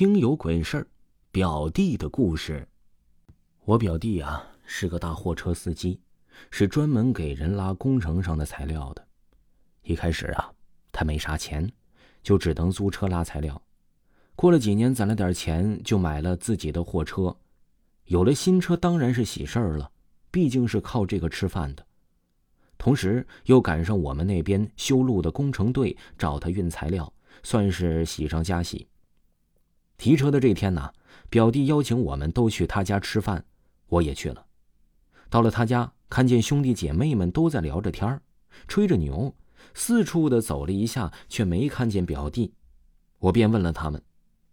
听有鬼事儿，表弟的故事。我表弟啊是个大货车司机，是专门给人拉工程上的材料的。一开始啊，他没啥钱，就只能租车拉材料。过了几年，攒了点钱，就买了自己的货车。有了新车，当然是喜事儿了，毕竟是靠这个吃饭的。同时又赶上我们那边修路的工程队找他运材料，算是喜上加喜。提车的这天呢，表弟邀请我们都去他家吃饭，我也去了。到了他家，看见兄弟姐妹们都在聊着天吹着牛，四处的走了一下，却没看见表弟。我便问了他们，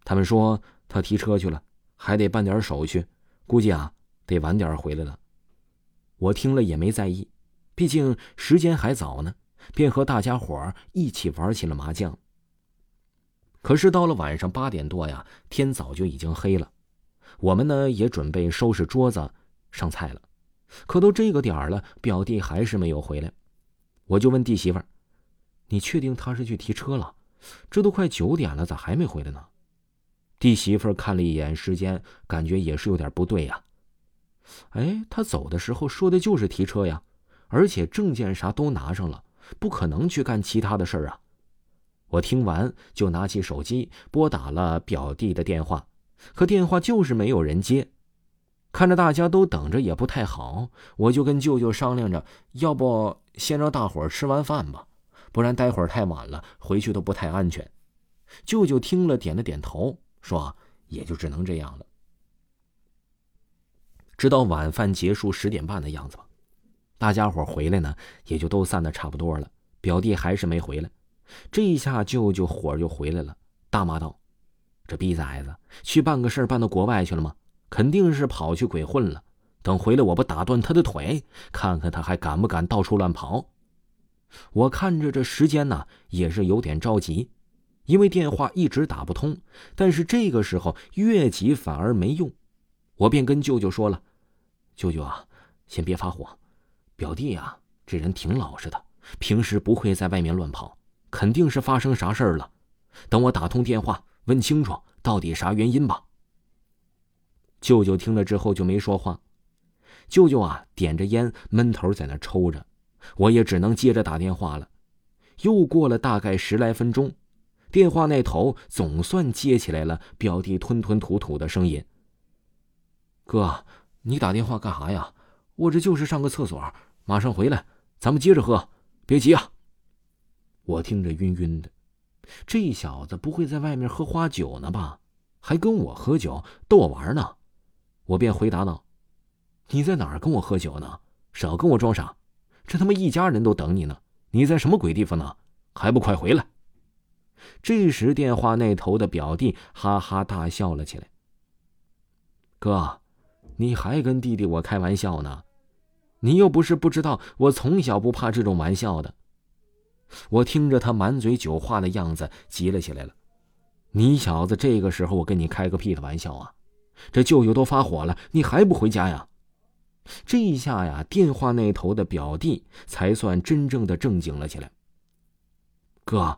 他们说他提车去了，还得办点手续，估计啊得晚点回来了。我听了也没在意，毕竟时间还早呢，便和大家伙一起玩起了麻将。可是到了晚上八点多呀，天早就已经黑了。我们呢也准备收拾桌子、上菜了。可都这个点儿了，表弟还是没有回来。我就问弟媳妇儿：“你确定他是去提车了？这都快九点了，咋还没回来呢？”弟媳妇儿看了一眼时间，感觉也是有点不对呀。哎，他走的时候说的就是提车呀，而且证件啥都拿上了，不可能去干其他的事儿啊。我听完就拿起手机拨打了表弟的电话，可电话就是没有人接。看着大家都等着也不太好，我就跟舅舅商量着，要不先让大伙儿吃完饭吧，不然待会儿太晚了，回去都不太安全。舅舅听了点了点头，说也就只能这样了。直到晚饭结束十点半的样子吧，大家伙回来呢，也就都散的差不多了。表弟还是没回来。这一下，舅舅火就回来了，大骂道：“这逼崽子，去办个事办到国外去了吗？肯定是跑去鬼混了。等回来，我不打断他的腿，看看他还敢不敢到处乱跑。”我看着这时间呢，也是有点着急，因为电话一直打不通。但是这个时候越急反而没用，我便跟舅舅说了：“舅舅啊，先别发火，表弟啊，这人挺老实的，平时不会在外面乱跑。”肯定是发生啥事儿了，等我打通电话问清楚到底啥原因吧。舅舅听了之后就没说话，舅舅啊点着烟闷头在那抽着，我也只能接着打电话了。又过了大概十来分钟，电话那头总算接起来了，表弟吞吞吐吐的声音：“哥，你打电话干啥呀？我这就是上个厕所，马上回来，咱们接着喝，别急啊。”我听着晕晕的，这小子不会在外面喝花酒呢吧？还跟我喝酒逗我玩呢？我便回答道：“你在哪儿跟我喝酒呢？少跟我装傻！这他妈一家人都等你呢，你在什么鬼地方呢？还不快回来！”这时电话那头的表弟哈哈大笑了起来：“哥，你还跟弟弟我开玩笑呢？你又不是不知道，我从小不怕这种玩笑的。”我听着他满嘴酒话的样子，急了起来了。你小子这个时候，我跟你开个屁的玩笑啊！这舅舅都发火了，你还不回家呀？这一下呀，电话那头的表弟才算真正的正经了起来。哥，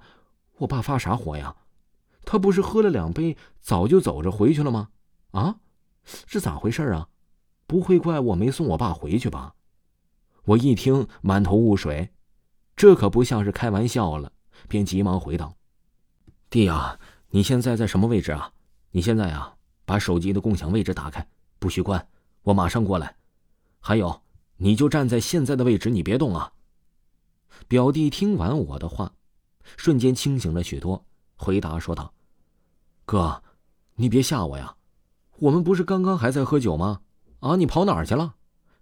我爸发啥火呀？他不是喝了两杯，早就走着回去了吗？啊，是咋回事啊？不会怪我没送我爸回去吧？我一听，满头雾水。这可不像是开玩笑了，便急忙回道：“弟啊，你现在在什么位置啊？你现在啊，把手机的共享位置打开，不许关，我马上过来。还有，你就站在现在的位置，你别动啊。”表弟听完我的话，瞬间清醒了许多，回答说道：“哥，你别吓我呀，我们不是刚刚还在喝酒吗？啊，你跑哪儿去了？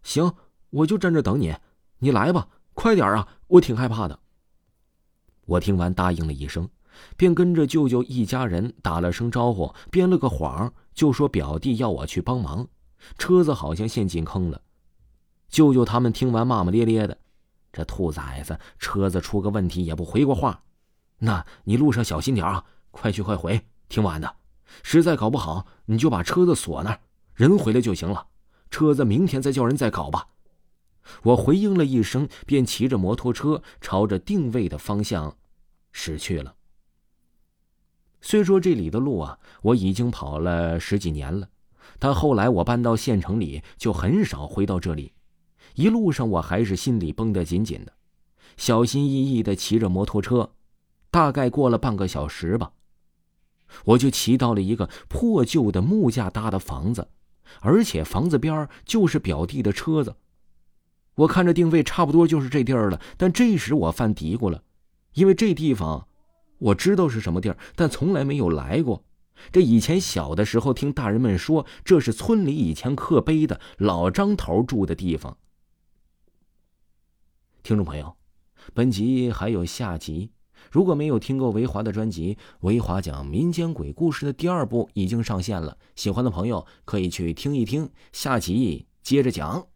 行，我就站这等你，你来吧。”快点啊！我挺害怕的。我听完答应了一声，便跟着舅舅一家人打了声招呼，编了个谎，就说表弟要我去帮忙，车子好像陷进坑了。舅舅他们听完骂骂咧咧的：“这兔崽子，车子出个问题也不回过话。那你路上小心点啊，快去快回，挺晚的。实在搞不好，你就把车子锁那儿，人回来就行了。车子明天再叫人再搞吧。”我回应了一声，便骑着摩托车朝着定位的方向驶去了。虽说这里的路啊，我已经跑了十几年了，但后来我搬到县城里，就很少回到这里。一路上我还是心里绷得紧紧的，小心翼翼的骑着摩托车，大概过了半个小时吧，我就骑到了一个破旧的木架搭的房子，而且房子边就是表弟的车子。我看着定位差不多就是这地儿了，但这时我犯嘀咕了，因为这地方我知道是什么地儿，但从来没有来过。这以前小的时候听大人们说，这是村里以前刻碑的老张头住的地方。听众朋友，本集还有下集，如果没有听过维华的专辑，维华讲民间鬼故事的第二部已经上线了，喜欢的朋友可以去听一听，下集接着讲。